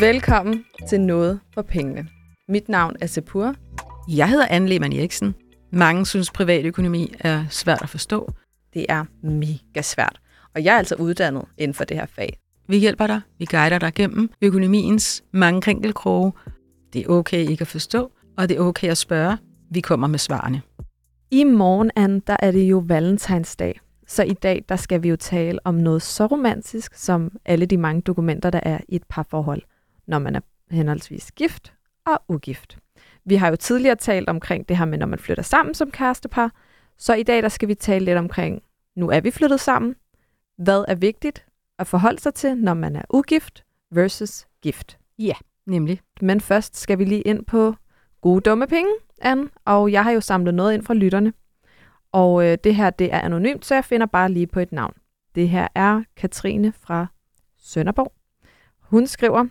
Velkommen til Noget for Pengene. Mit navn er Sepur. Jeg hedder Anne Lehmann Eriksen. Mange synes, privatøkonomi er svært at forstå. Det er mega svært, og jeg er altså uddannet inden for det her fag. Vi hjælper dig. Vi guider dig gennem økonomiens mange krinkelkroge. Det er okay ikke at forstå, og det er okay at spørge. Vi kommer med svarene. I morgen, Anne, der er det jo valentinsdag. Så i dag, der skal vi jo tale om noget så romantisk, som alle de mange dokumenter, der er i et parforhold, når man er henholdsvis gift og ugift. Vi har jo tidligere talt omkring det her med, når man flytter sammen som kærestepar. Så i dag, der skal vi tale lidt omkring, nu er vi flyttet sammen. Hvad er vigtigt at forholde sig til, når man er ugift versus gift? Ja, nemlig. Men først skal vi lige ind på gode dumme penge, Anne. Og jeg har jo samlet noget ind fra lytterne. Og øh, det her, det er anonymt, så jeg finder bare lige på et navn. Det her er Katrine fra Sønderborg. Hun skriver,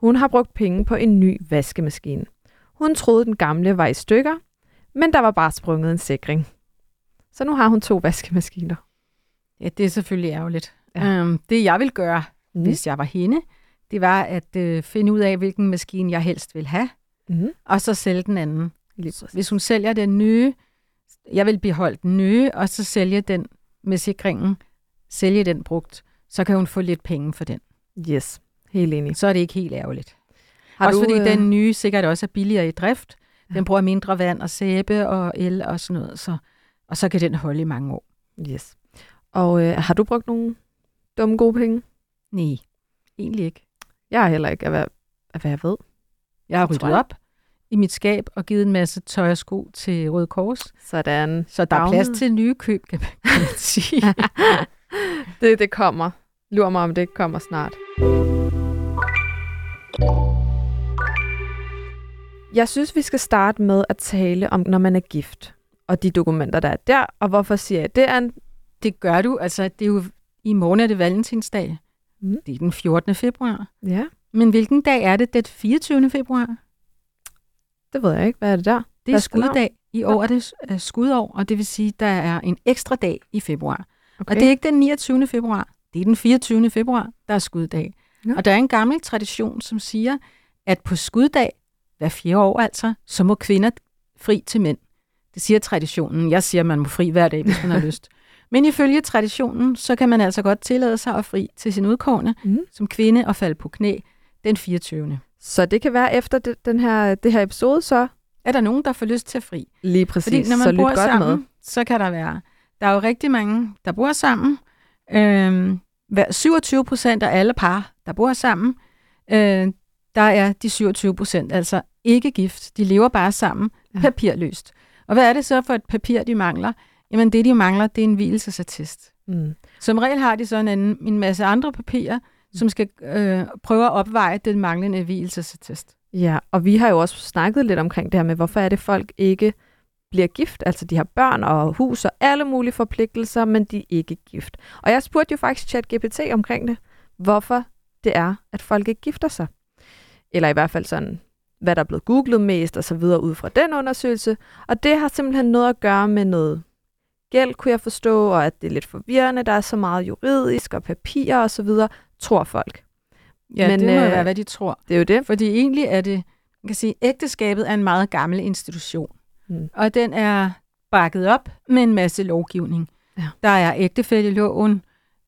hun har brugt penge på en ny vaskemaskine. Hun troede, den gamle var i stykker, men der var bare sprunget en sikring. Så nu har hun to vaskemaskiner. Ja, det er selvfølgelig ærgerligt. Ja. Um, det jeg vil gøre, mm. hvis jeg var hende, det var at øh, finde ud af, hvilken maskine jeg helst vil have, mm. og så sælge den anden. Hvis hun sælger den nye, jeg vil beholde den nye, og så sælge den med sikringen, sælge den brugt, så kan hun få lidt penge for den. Yes, helt enig. Så er det ikke helt ærgerligt. Har også du, fordi øh... den nye sikkert også er billigere i drift. Den ja. bruger mindre vand og sæbe og el og sådan noget, så, og så kan den holde i mange år. Yes. Og øh, har du brugt nogle dumme gode penge? Nej, egentlig ikke. Jeg har heller ikke, af hvad, af hvad jeg ved. Jeg har ryddet op i mit skab og givet en masse tøj og sko til Røde Kors. Sådan. Så der er plads til nye køb, kan man sige. det, det kommer. Lur mig, om det kommer snart. Jeg synes, vi skal starte med at tale om, når man er gift, og de dokumenter, der er der, og hvorfor siger jeg det? Er Det gør du. Altså, det er jo i morgen er det valentinsdag. Mm. Det er den 14. februar. Ja. Men hvilken dag er det den 24. februar? Det ved jeg ikke. Hvad er det der? Det er skuddag. I år er det uh, skudår, og det vil sige, der er en ekstra dag i februar. Okay. Og det er ikke den 29. februar. Det er den 24. februar, der er skuddag. Ja. Og der er en gammel tradition, som siger, at på skuddag, hver fjerde år altså, så må kvinder fri til mænd. Det siger traditionen. Jeg siger, at man må fri hver dag, hvis man har lyst. Men ifølge traditionen, så kan man altså godt tillade sig at fri til sin udkårne mm. som kvinde og falde på knæ den 24. Så det kan være efter det, den her, det her episode, så er der nogen, der får lyst til at fri. Lige præcis. Fordi når man så bor godt sammen, med. så kan der være... Der er jo rigtig mange, der bor sammen. Øhm, 27 procent af alle par, der bor sammen, øh, der er de 27 procent altså ikke gift. De lever bare sammen, ja. papirløst. Og hvad er det så for et papir, de mangler? Jamen det, de mangler, det er en hvielsesattest. Mm. Som regel har de så en, en masse andre papirer, som skal øh, prøve at opveje den manglende hvielsesattest. Ja, og vi har jo også snakket lidt omkring det her med, hvorfor er det folk ikke bliver gift. Altså de har børn og hus og alle mulige forpligtelser, men de er ikke gift. Og jeg spurgte jo faktisk ChatGPT omkring det, hvorfor det er, at folk ikke gifter sig. Eller i hvert fald sådan, hvad der er blevet googlet mest og så videre ud fra den undersøgelse. Og det har simpelthen noget at gøre med noget gæld, kunne jeg forstå, og at det er lidt forvirrende. Der er så meget juridisk og papirer og så videre, tror folk. Ja, Men, det må øh, være, hvad de tror. Det er jo det. Fordi egentlig er det, man kan sige, ægteskabet er en meget gammel institution. Mm. Og den er bakket op med en masse lovgivning. Ja. Der er ægtefældeloven,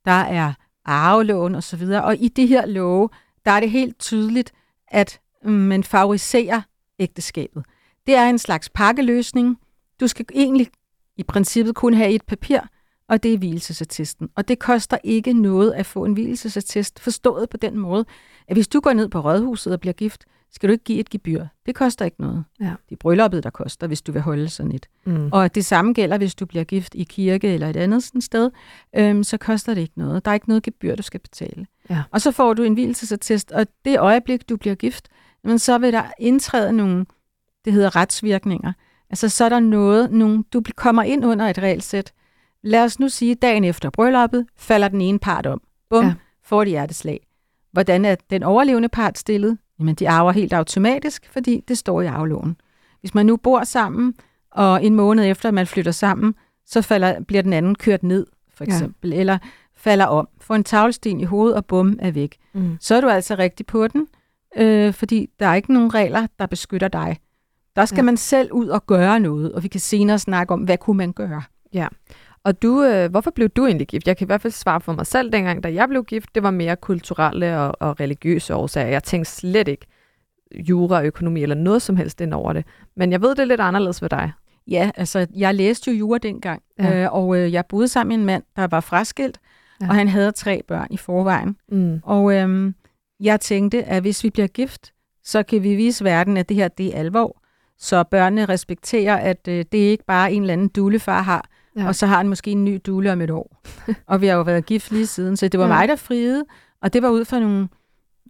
der er arveloven osv. Og, og i de her love, der er det helt tydeligt, at mm, man favoriserer ægteskabet. Det er en slags pakkeløsning. Du skal egentlig i princippet kun have et papir, og det er hvilesesattesten. Og det koster ikke noget at få en hvilesesattest, forstået på den måde, at hvis du går ned på rådhuset og bliver gift, skal du ikke give et gebyr. Det koster ikke noget. Ja. Det er brylluppet, der koster, hvis du vil holde sådan et. Mm. Og det samme gælder, hvis du bliver gift i kirke eller et andet sådan sted, øhm, så koster det ikke noget. Der er ikke noget gebyr, du skal betale. Ja. Og så får du en hvilesesattest, og det øjeblik, du bliver gift, men så vil der indtræde nogle, det hedder retsvirkninger. Altså så er der noget, nogle, du kommer ind under et regelsæt. Lad os nu sige, dagen efter brylluppet falder den ene part om. Bum, ja. får de hjerteslag. Hvordan er den overlevende part stillet? Jamen, de arver helt automatisk, fordi det står i arveloven. Hvis man nu bor sammen, og en måned efter, man flytter sammen, så falder, bliver den anden kørt ned, for eksempel, ja. eller falder om, får en tavlsten i hovedet, og bum, er væk. Mm. Så er du altså rigtig på den. øh, fordi der er ikke nogen regler, der beskytter dig. Der skal ja. man selv ud og gøre noget, og vi kan senere snakke om, hvad kunne man gøre. Ja, og du, øh, hvorfor blev du egentlig gift? Jeg kan i hvert fald svare for mig selv dengang, da jeg blev gift. Det var mere kulturelle og, og religiøse årsager. Jeg tænkte slet ikke jura, økonomi eller noget som helst ind over det. Men jeg ved, det er lidt anderledes ved dig. Ja, altså jeg læste jo jura dengang, ja. øh, og øh, jeg boede sammen med en mand, der var fraskilt, ja. og han havde tre børn i forvejen. Mm. Og øh, jeg tænkte, at hvis vi bliver gift, så kan vi vise verden, at det her det er alvor. Så børnene respekterer, at øh, det ikke bare en eller anden dulefar har, ja. og så har han måske en ny dule om et år. og vi har jo været gift lige siden, så det var ja. mig, der friede, og det var ud fra nogle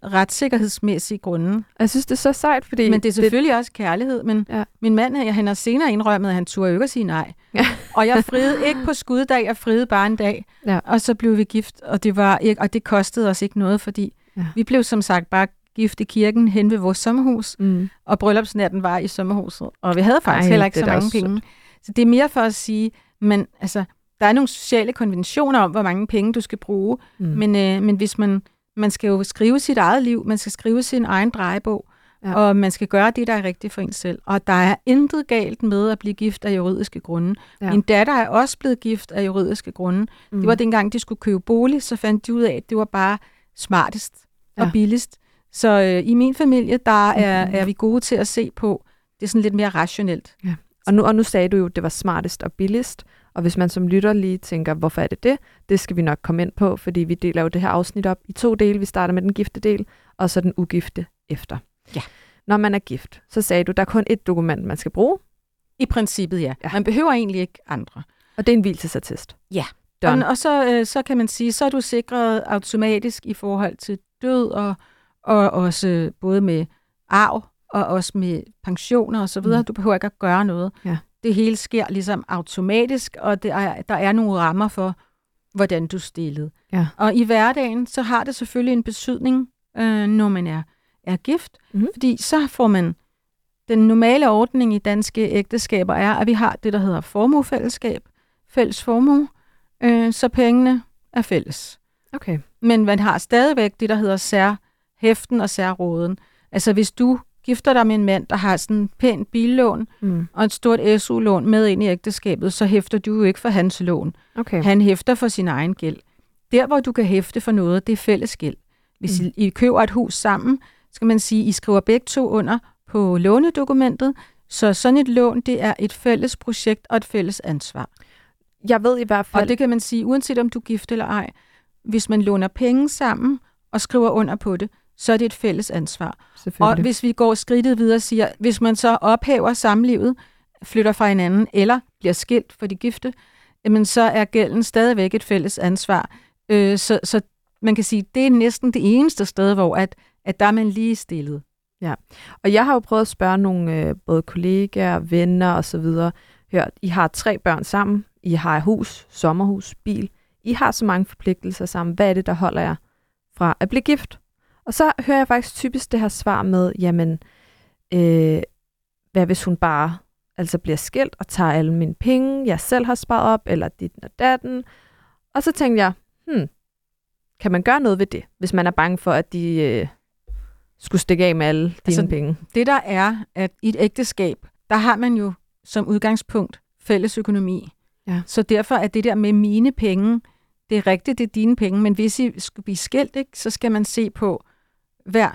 retssikkerhedsmæssige grunde. Jeg synes, det er så sejt, fordi... Men det er selvfølgelig det... også kærlighed, men ja. min mand, han har senere indrømmet, at han turde ikke at sige nej. Ja. og jeg friede ikke på skuddag, jeg friede bare en dag, ja. og så blev vi gift, og det, var ikke, og det kostede os ikke noget, fordi ja. vi blev som sagt bare gift i kirken hen ved vores sommerhus, mm. og bryllupsnatten var i sommerhuset, og vi havde faktisk Ej, heller ikke så mange penge. Sødt. Så det er mere for at sige, men altså, der er nogle sociale konventioner om, hvor mange penge du skal bruge, mm. men, øh, men hvis man man skal jo skrive sit eget liv, man skal skrive sin egen drejebog, ja. og man skal gøre det, der er rigtigt for en selv. Og der er intet galt med at blive gift af juridiske grunde. Ja. Min datter er også blevet gift af juridiske grunde. Mm. Det var dengang, de skulle købe bolig, så fandt de ud af, at det var bare smartest ja. og billigst. Så øh, i min familie, der er, mm. er vi gode til at se på, det er sådan lidt mere rationelt. Ja. Og nu, og nu sagde du jo, at det var smartest og billigst. Og hvis man som lytter lige tænker, hvorfor er det det? Det skal vi nok komme ind på, fordi vi deler jo det her afsnit op i to dele. Vi starter med den gifte del, og så den ugifte efter. Ja. Når man er gift, så sagde du, der er kun et dokument, man skal bruge. I princippet, ja. ja. Man behøver egentlig ikke andre. Og det er en hvilsesattest. Ja. Og, og så, øh, så kan man sige, så er du sikret automatisk i forhold til død, og, og også både med arv, og også med pensioner osv. Mm. Du behøver ikke at gøre noget. Ja det hele sker ligesom automatisk, og det er, der er nogle rammer for, hvordan du stillede. Ja. Og i hverdagen, så har det selvfølgelig en betydning, øh, når man er, er gift, mm-hmm. fordi så får man den normale ordning i danske ægteskaber er, at vi har det, der hedder formuefællesskab, fælles formue, øh, så pengene er fælles. Okay. Men man har stadigvæk det, der hedder særhæften og særråden. Altså hvis du gifter dig med en mand, der har sådan en pæn billån mm. og et stort SU-lån med ind i ægteskabet, så hæfter du jo ikke for hans lån. Okay. Han hæfter for sin egen gæld. Der, hvor du kan hæfte for noget, det er fælles gæld. Hvis mm. I, I køber et hus sammen, skal man sige, I skriver begge to under på lånedokumentet, så sådan et lån, det er et fælles projekt og et fælles ansvar. Jeg ved i hvert fald... Og det kan man sige, uanset om du er gift eller ej, hvis man låner penge sammen og skriver under på det, så er det et fælles ansvar. Og hvis vi går skridtet videre og siger, hvis man så ophæver samlivet, flytter fra hinanden eller bliver skilt for de gifte, jamen så er gælden stadigvæk et fælles ansvar. Øh, så, så man kan sige, det er næsten det eneste sted, hvor at, at der er man lige stillet. Ja, og jeg har jo prøvet at spørge nogle øh, både kollegaer, venner og så videre. Hør, I har tre børn sammen, I har hus, sommerhus, bil. I har så mange forpligtelser sammen. Hvad er det, der holder jer fra at blive gift? Og så hører jeg faktisk typisk det her svar med, jamen, øh, hvad hvis hun bare altså bliver skilt og tager alle mine penge, jeg selv har sparet op, eller dit og datten. Og så tænkte jeg, hmm, kan man gøre noget ved det, hvis man er bange for, at de øh, skulle stikke af med alle dine altså, penge? Det der er, at i et ægteskab, der har man jo som udgangspunkt fælles økonomi. Ja. Så derfor er det der med mine penge, det er rigtigt, det er dine penge, men hvis I skulle blive skilt, ikke, så skal man se på, hver,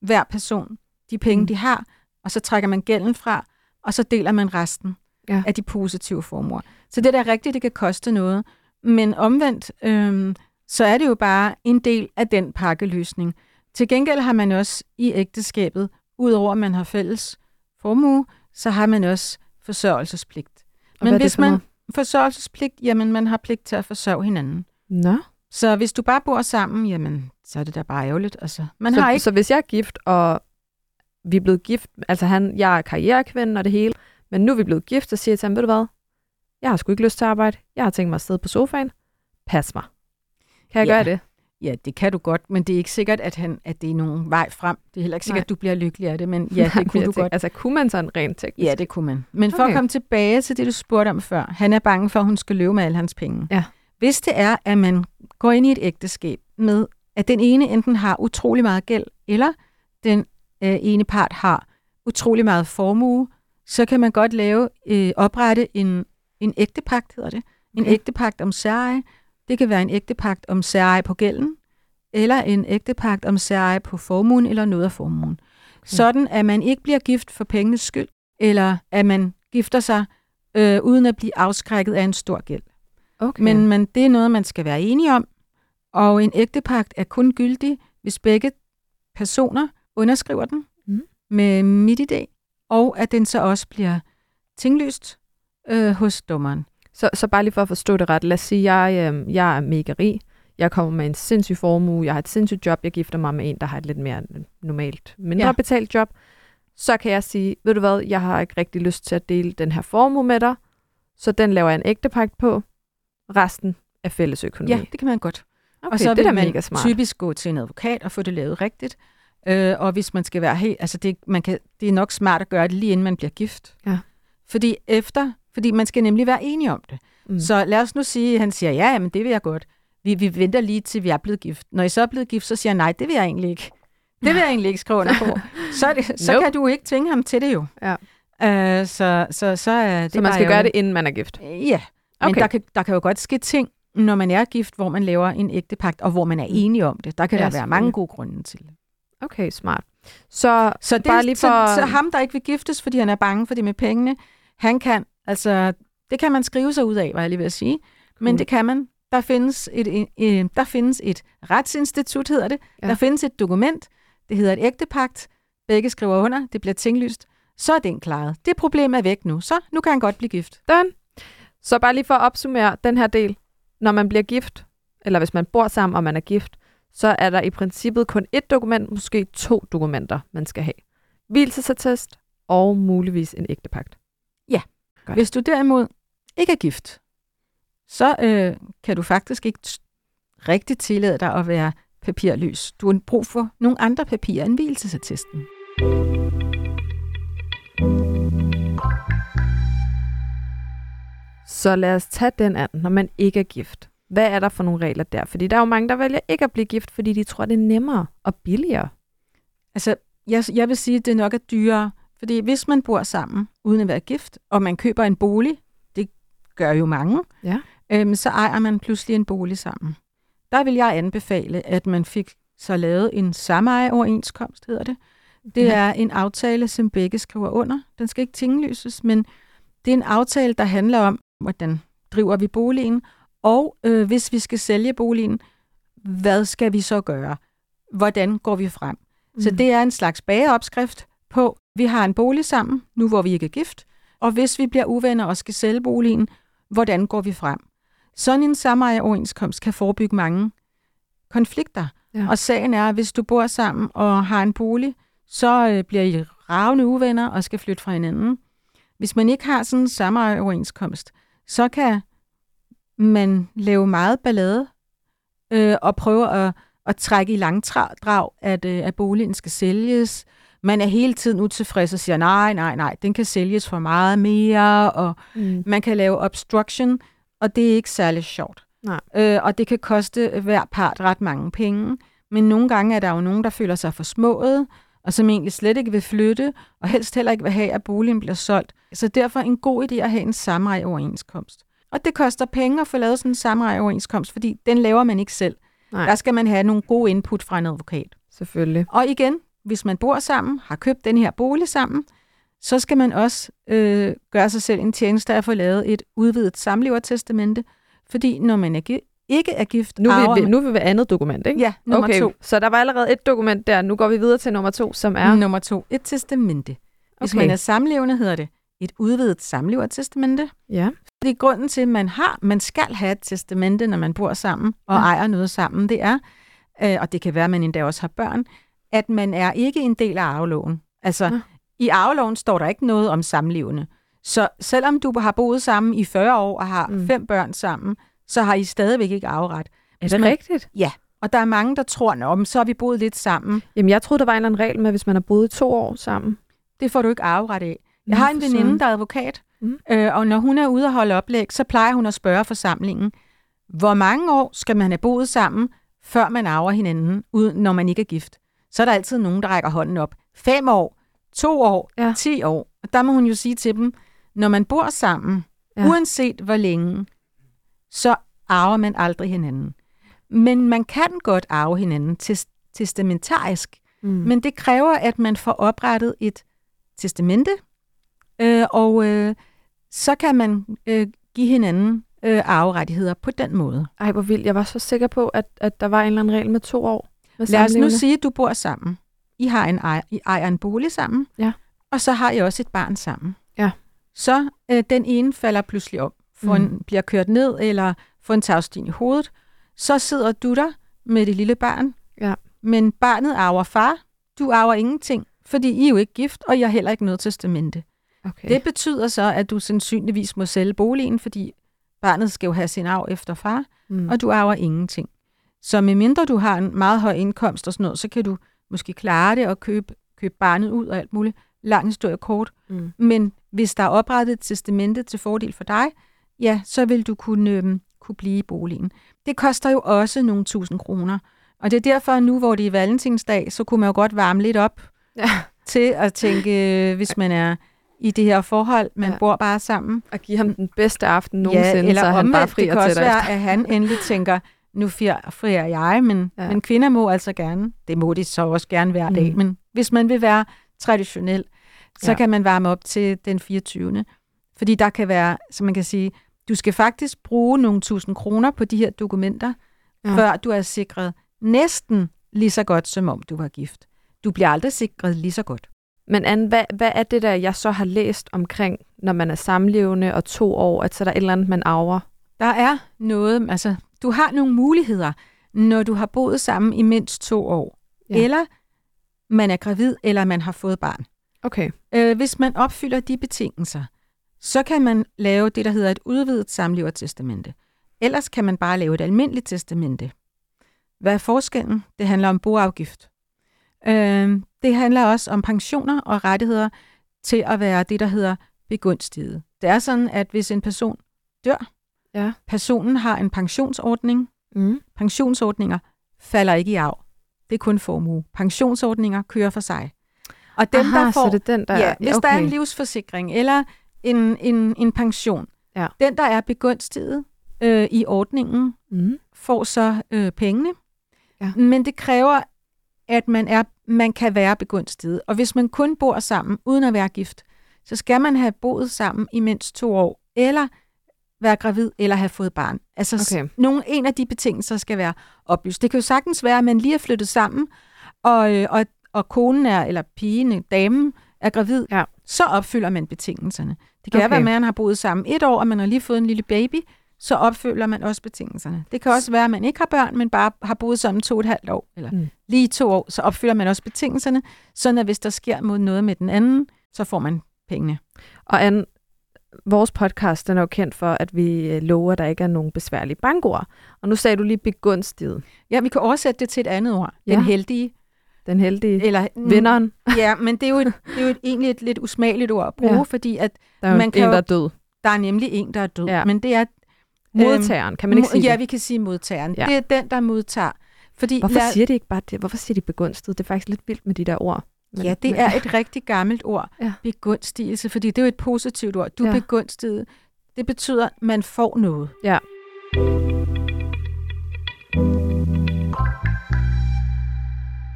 hver person de penge, mm. de har, og så trækker man gælden fra, og så deler man resten ja. af de positive formuer. Så det der er rigtigt, det kan koste noget. Men omvendt, øhm, så er det jo bare en del af den pakkeløsning. Til gengæld har man også i ægteskabet, udover at man har fælles formue, så har man også forsørgelsespligt. Men hvis man forsørgelsespligt, jamen man har pligt til at forsørge hinanden. Nå. Så hvis du bare bor sammen, jamen, så er det da bare ærgerligt. Altså, man så, har ikke... så hvis jeg er gift, og vi er blevet gift, altså han, jeg er karrierekvinde og det hele, men nu er vi blevet gift, så siger jeg til ham, ved du hvad, jeg har sgu ikke lyst til at arbejde, jeg har tænkt mig at sidde på sofaen, pas mig. Kan jeg ja. gøre det? Ja, det kan du godt, men det er ikke sikkert, at, han, at det er nogen vej frem. Det er heller ikke sikkert, Nej. at du bliver lykkelig af det, men ja, Nej, det kunne du tænker, godt. Altså, kunne man sådan rent teknisk? Ja, det kunne man. Men for okay. at komme tilbage til det, du spurgte om før. Han er bange for, at hun skal løbe med alle hans penge. Ja. Hvis det er, at man går ind i et ægteskab med, at den ene enten har utrolig meget gæld, eller den øh, ene part har utrolig meget formue, så kan man godt lave, øh, oprette en, en ægtepagt, hedder det. En okay. ægtepagt om særeje. Det kan være en ægtepagt om særeje på gælden, eller en ægtepagt om særeje på formuen eller noget af formuen. Okay. Sådan at man ikke bliver gift for pengenes skyld, eller at man gifter sig øh, uden at blive afskrækket af en stor gæld. Okay. Men, men det er noget, man skal være enige om, og en ægtepagt er kun gyldig, hvis begge personer underskriver den mm. med mit idé, og at den så også bliver tinglyst øh, hos dommeren. Så, så bare lige for at forstå det ret, lad os sige, jeg, øh, jeg er mega rig, jeg kommer med en sindssyg formue, jeg har et sindssygt job, jeg gifter mig med en, der har et lidt mere normalt, mindre ja. betalt job, så kan jeg sige, ved du hvad, jeg har ikke rigtig lyst til at dele den her formue med dig, så den laver jeg en ægtepagt på, resten er fælles økonomi. Ja, det kan man godt. Okay, og så det vil man mega smart. typisk gå til en advokat og få det lavet rigtigt. Øh, og hvis man skal være helt, altså det, man kan, det er nok smart at gøre det lige inden man bliver gift. Ja. Fordi efter, fordi man skal nemlig være enige om det. Mm. Så lad os nu sige, at han siger, ja, men det vil jeg godt. Vi, vi venter lige til vi er blevet gift. Når I så er blevet gift, så siger jeg, nej, det vil jeg egentlig ikke. Det vil jeg egentlig ikke skrive under på. Så, det, så nope. kan du ikke tvinge ham til det jo. Ja. Uh, så, så, så, er det så man skal gøre det, inden man er gift? Ja, men okay. der, kan, der kan jo godt ske ting, når man er gift, hvor man laver en ægtepagt, og hvor man er mm. enige om det. Der kan ja, der være mange gode grunde til det. Okay, smart. Så, så, det, bare lige for... så, så ham, der ikke vil giftes, fordi han er bange for det med pengene, han kan, altså, det kan man skrive sig ud af, var jeg lige ved at sige. Men det kan man. Der findes et, et, der findes et retsinstitut, hedder det. Ja. Der findes et dokument, det hedder et ægtepagt. Begge skriver under, det bliver tinglyst. Så er den klaret. Det problem er væk nu. Så nu kan han godt blive gift. Done. Så bare lige for at opsummere den her del. Når man bliver gift, eller hvis man bor sammen og man er gift, så er der i princippet kun et dokument, måske to dokumenter, man skal have. Hvilsesattest og muligvis en ægtepagt. Ja. Godt. Hvis du derimod ikke er gift, så øh, kan du faktisk ikke rigtig tillade dig at være papirløs. Du har brug for nogle andre papirer end hvilesesattesten. Så lad os tage den an, når man ikke er gift. Hvad er der for nogle regler der? Fordi der er jo mange, der vælger ikke at blive gift, fordi de tror, det er nemmere og billigere. Altså, jeg, jeg vil sige, at det nok er dyrere. Fordi hvis man bor sammen, uden at være gift, og man køber en bolig, det gør jo mange, ja. øhm, så ejer man pludselig en bolig sammen. Der vil jeg anbefale, at man fik så lavet en samejeoverenskomst, hedder det. Det ja. er en aftale, som begge skriver under. Den skal ikke tingløses, men det er en aftale, der handler om, hvordan driver vi boligen, og øh, hvis vi skal sælge boligen, hvad skal vi så gøre? Hvordan går vi frem? Mm. Så det er en slags bageopskrift på, vi har en bolig sammen, nu hvor vi ikke er gift, og hvis vi bliver uvenner og skal sælge boligen, hvordan går vi frem? Sådan en samejeoverenskomst kan forebygge mange konflikter. Ja. Og sagen er, at hvis du bor sammen og har en bolig, så øh, bliver I ravne uvenner og skal flytte fra hinanden. Hvis man ikke har sådan en samejeoverenskomst, så kan man lave meget ballade øh, og prøve at, at trække i langdrag, at, øh, at boligen skal sælges. Man er hele tiden utilfreds og siger, nej, nej, nej, den kan sælges for meget mere, og mm. man kan lave obstruction, og det er ikke særlig sjovt. Nej. Øh, og det kan koste hver part ret mange penge, men nogle gange er der jo nogen, der føler sig for smået, og som egentlig slet ikke vil flytte, og helst heller ikke vil have, at boligen bliver solgt. Så derfor en god idé at have en samejeoverenskomst. Og det koster penge at få lavet sådan en samejeoverenskomst, fordi den laver man ikke selv. Nej. Der skal man have nogle gode input fra en advokat. Selvfølgelig. Og igen, hvis man bor sammen, har købt den her bolig sammen, så skal man også øh, gøre sig selv en tjeneste at få lavet et udvidet samlevertestamente, fordi når man er ikke er gift... Nu er vi, nu er vi ved andet dokument, ikke? Ja, nummer okay. to. Så der var allerede et dokument der. Nu går vi videre til nummer to, som er... Nummer to. Et testamente. Hvis okay. man er samlevende, hedder det et udvidet samlevertestamente. Ja. Det er grunden til, at man har, man skal have et testamente, når man bor sammen og ja. ejer noget sammen. Det er, øh, og det kan være, at man endda også har børn, at man er ikke en del af arveloven. Altså, ja. i arveloven står der ikke noget om samlevende. Så selvom du har boet sammen i 40 år og har mm. fem børn sammen, så har I stadigvæk ikke arveret. Er det man, rigtigt? Ja, og der er mange, der tror, at så har vi boet lidt sammen. Jamen, jeg troede, der var en eller anden regel med, hvis man har boet to år sammen. Det får du ikke arveret af. Jeg har en veninde, der er advokat, mm. øh, og når hun er ude og holde oplæg, så plejer hun at spørge forsamlingen, hvor mange år skal man have boet sammen, før man arver hinanden, ud, når man ikke er gift? så er der altid nogen, der rækker hånden op. Fem år, to år, ja. ti år. Og der må hun jo sige til dem, når man bor sammen, ja. uanset hvor længe, så arver man aldrig hinanden. Men man kan godt arve hinanden testamentarisk, mm. men det kræver, at man får oprettet et testamente, øh, og øh, så kan man øh, give hinanden øh, arverettigheder på den måde. Ej, hvor vildt. Jeg var så sikker på, at, at der var en eller anden regel med to år. Med Lad os nu sige, at du bor sammen. I har en ejer, I ejer en bolig sammen, ja. og så har I også et barn sammen. Ja. Så øh, den ene falder pludselig om, for mm. en, bliver kørt ned, eller får en tagsten i hovedet. Så sidder du der med det lille barn, ja. men barnet arver far. Du arver ingenting, fordi I er jo ikke gift, og I har heller ikke noget testamente. Okay. Det betyder så, at du sandsynligvis må sælge boligen, fordi barnet skal jo have sin arv efter far, mm. og du arver ingenting. Så medmindre du har en meget høj indkomst og sådan noget, så kan du måske klare det og købe, købe barnet ud og alt muligt. Lang historie kort. Mm. Men hvis der er oprettet et testamente til fordel for dig, ja, så vil du kunne, øh, kunne blive i boligen. Det koster jo også nogle tusind kroner. Og det er derfor nu, hvor det er valentinsdag, så kunne man jo godt varme lidt op ja. til at tænke, øh, hvis man er i det her forhold, man ja. bor bare sammen. Og give ham den bedste aften nogensinde, ja, eller så han bare frier til dig. Det kan også være, at han endelig tænker, nu frier jeg, men, ja. men kvinder må altså gerne, det må de så også gerne hver dag, mm. men hvis man vil være traditionel, så ja. kan man varme op til den 24. Fordi der kan være, som man kan sige, du skal faktisk bruge nogle tusind kroner på de her dokumenter, ja. før du er sikret næsten lige så godt, som om du var gift. Du bliver aldrig sikret lige så godt. Men Anne, hvad, hvad er det der, jeg så har læst omkring, når man er samlevende og to år, at så er der et eller andet, man arver? Der er noget, altså du har nogle muligheder, når du har boet sammen i mindst to år, ja. eller man er gravid, eller man har fået barn. Okay. Øh, hvis man opfylder de betingelser, så kan man lave det, der hedder et udvidet samlevertestamente. Ellers kan man bare lave et almindeligt testamente. Hvad er forskellen? Det handler om boafgift. Øh, det handler også om pensioner og rettigheder til at være det, der hedder begunstiget. Det er sådan, at hvis en person dør, ja. personen har en pensionsordning. Mm. Pensionsordninger falder ikke i arv. Det er kun formue. Pensionsordninger kører for sig. Og dem, Aha, der får, så det er den, der... Ja, hvis okay. der er en livsforsikring eller en, en, en pension, ja. den, der er begunstiget øh, i ordningen, mm. får så øh, pengene. Ja. Men det kræver, at man, er, man kan være begunstiget. Og hvis man kun bor sammen uden at være gift, så skal man have boet sammen i mindst to år, eller være gravid eller have fået barn. Altså okay. nogle, en af de betingelser skal være oplyst. Det kan jo sagtens være, at man lige er flyttet sammen, og, øh, og, og konen er, eller pigen, damen, er gravid, ja. så opfylder man betingelserne. Det kan okay. være, at man har boet sammen et år, og man har lige fået en lille baby, så opfylder man også betingelserne. Det kan også være, at man ikke har børn, men bare har boet sammen to og et halvt år, eller mm. lige to år, så opfylder man også betingelserne, sådan at hvis der sker mod noget med den anden, så får man pengene. Og Anne, vores podcast den er jo kendt for, at vi øh, lover, at der ikke er nogen besværlige bankord. Og nu sagde du lige begunstiget. Ja, vi kan oversætte det til et andet ord. Ja. Den heldige. Den heldige. Eller vinderen. Ja, men det er jo, et, det er jo et, egentlig et lidt usmageligt ord at bruge, ja. fordi at der er man kan en, der er død. Der er nemlig en, der er død. Ja. Men det er... Modtageren, kan man ikke sige Ja, det? vi kan sige modtageren. Ja. Det er den, der modtager. Fordi Hvorfor lad... siger de ikke bare det? Hvorfor siger de begunstiget? Det er faktisk lidt vildt med de der ord. Men, ja, det men... er et rigtig gammelt ord, ja. begunstigelse, fordi det er jo et positivt ord. Du ja. begunstiget. Det betyder, at man får noget. Ja.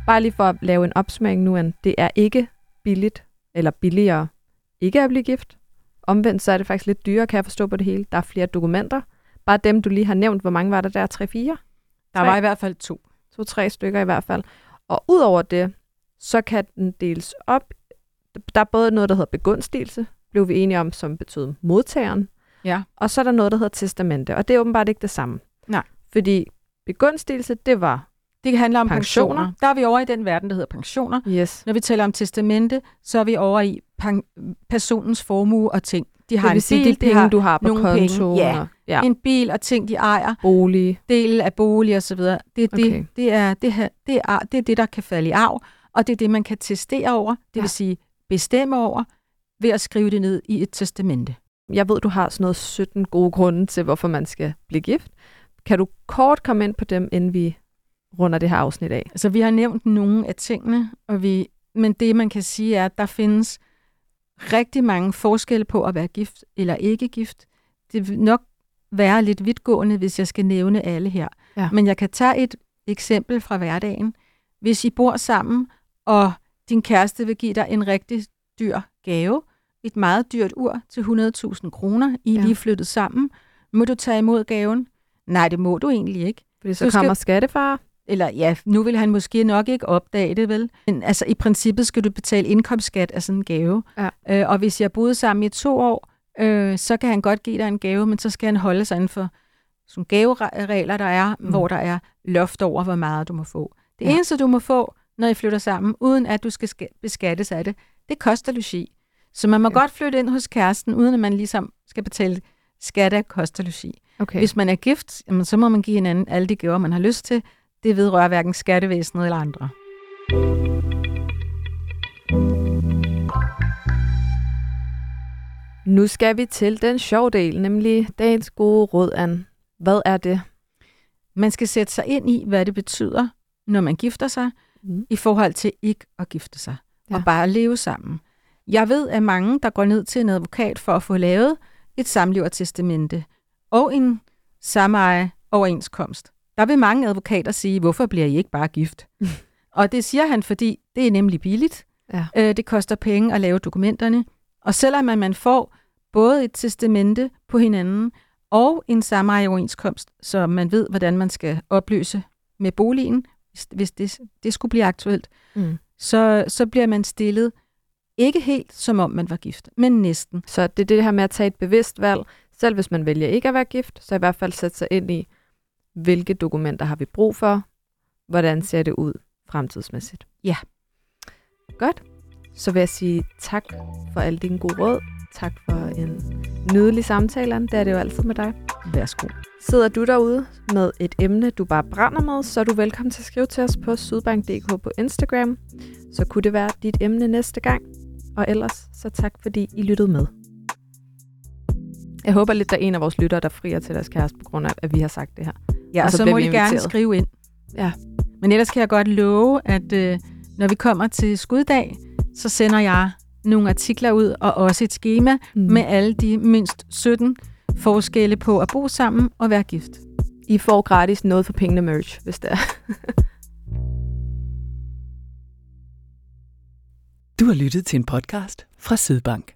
Bare lige for at lave en opsmæring nu, at det er ikke billigt eller billigere ikke at blive gift. Omvendt så er det faktisk lidt dyrere, kan jeg forstå på det hele. Der er flere dokumenter. Bare dem, du lige har nævnt, hvor mange var der der? 3-4? Der var i hvert fald to. To-tre stykker i hvert fald. Og udover det, så kan den deles op. Der er både noget, der hedder begunstigelse, blev vi enige om, som betød modtageren. Ja. Og så er der noget, der hedder testamente, og det er åbenbart ikke det samme. Nej. Fordi begunstigelse, det var det handler om pensioner. pensioner. Der er vi over i den verden, der hedder pensioner. Yes. Når vi taler om testamente, så er vi over i personens formue og ting. De har det vil en sige, bil, de penge, har du har på kontoen. Ja. ja, en bil og ting, de ejer. Bolig. Del af bolig og så videre. Det, okay. det, det, er, det, her, det, er, det er det, der kan falde i arv, og det er det, man kan testere over, det ja. vil sige bestemme over, ved at skrive det ned i et testamente. Jeg ved, du har sådan noget 17 gode grunde til, hvorfor man skal blive gift. Kan du kort komme ind på dem, inden vi runder det her afsnit af. Altså, vi har nævnt nogle af tingene, og vi, men det, man kan sige, er, at der findes rigtig mange forskelle på at være gift eller ikke gift. Det vil nok være lidt vidtgående, hvis jeg skal nævne alle her. Ja. Men jeg kan tage et eksempel fra hverdagen. Hvis I bor sammen, og din kæreste vil give dig en rigtig dyr gave, et meget dyrt ur til 100.000 kroner, I er ja. lige flyttet sammen, må du tage imod gaven? Nej, det må du egentlig ikke. Fordi så du kommer skal... skattefar? Eller ja, nu vil han måske nok ikke opdage det, vel? Men altså, i princippet skal du betale indkomstskat af sådan en gave. Ja. Øh, og hvis jeg boede sammen i to år, øh, så kan han godt give dig en gave, men så skal han holde sig inden for sådan gaveregler, der er, mm. hvor der er loft over, hvor meget du må få. Det ja. eneste, du må få, når I flytter sammen, uden at du skal beskattes af det, det koster logi. Så man må ja. godt flytte ind hos kæresten, uden at man ligesom skal betale skat af koster logi. Okay. Hvis man er gift, jamen, så må man give hinanden alle de gaver, man har lyst til. Det vedrører hverken skattevæsenet eller andre. Nu skal vi til den sjove del, nemlig dagens gode råd, an. Hvad er det? Man skal sætte sig ind i, hvad det betyder, når man gifter sig, mm. i forhold til ikke at gifte sig, ja. og bare leve sammen. Jeg ved, at mange, der går ned til en advokat for at få lavet et samlevertestamente og en sameje overenskomst, der vil mange advokater sige, hvorfor bliver I ikke bare gift? og det siger han, fordi det er nemlig billigt. Ja. Øh, det koster penge at lave dokumenterne. Og selvom man får både et testamente på hinanden og en samejeoverenskomst, så man ved, hvordan man skal opløse med boligen, hvis, hvis det, det skulle blive aktuelt, mm. så, så bliver man stillet ikke helt som om man var gift, men næsten. Så det er det her med at tage et bevidst valg, selv hvis man vælger ikke at være gift, så i hvert fald sætte sig ind i, hvilke dokumenter har vi brug for, hvordan ser det ud fremtidsmæssigt. Ja. Godt. Så vil jeg sige tak for alle dine gode råd. Tak for en nydelig samtale, det er det jo altid med dig. Værsgo. Sidder du derude med et emne, du bare brænder med, så er du velkommen til at skrive til os på sydbank.dk på Instagram. Så kunne det være dit emne næste gang. Og ellers, så tak fordi I lyttede med. Jeg håber lidt, der er en af vores lyttere, der frier til deres kæreste, på grund af, at vi har sagt det her. Ja, og, og så, så må I gerne skrive ind. Ja. Men ellers kan jeg godt love, at øh, når vi kommer til skuddag, så sender jeg nogle artikler ud, og også et schema mm. med alle de mindst 17 forskelle på at bo sammen og være gift. I får gratis noget for pengene merch, hvis det er. du har lyttet til en podcast fra Sydbank.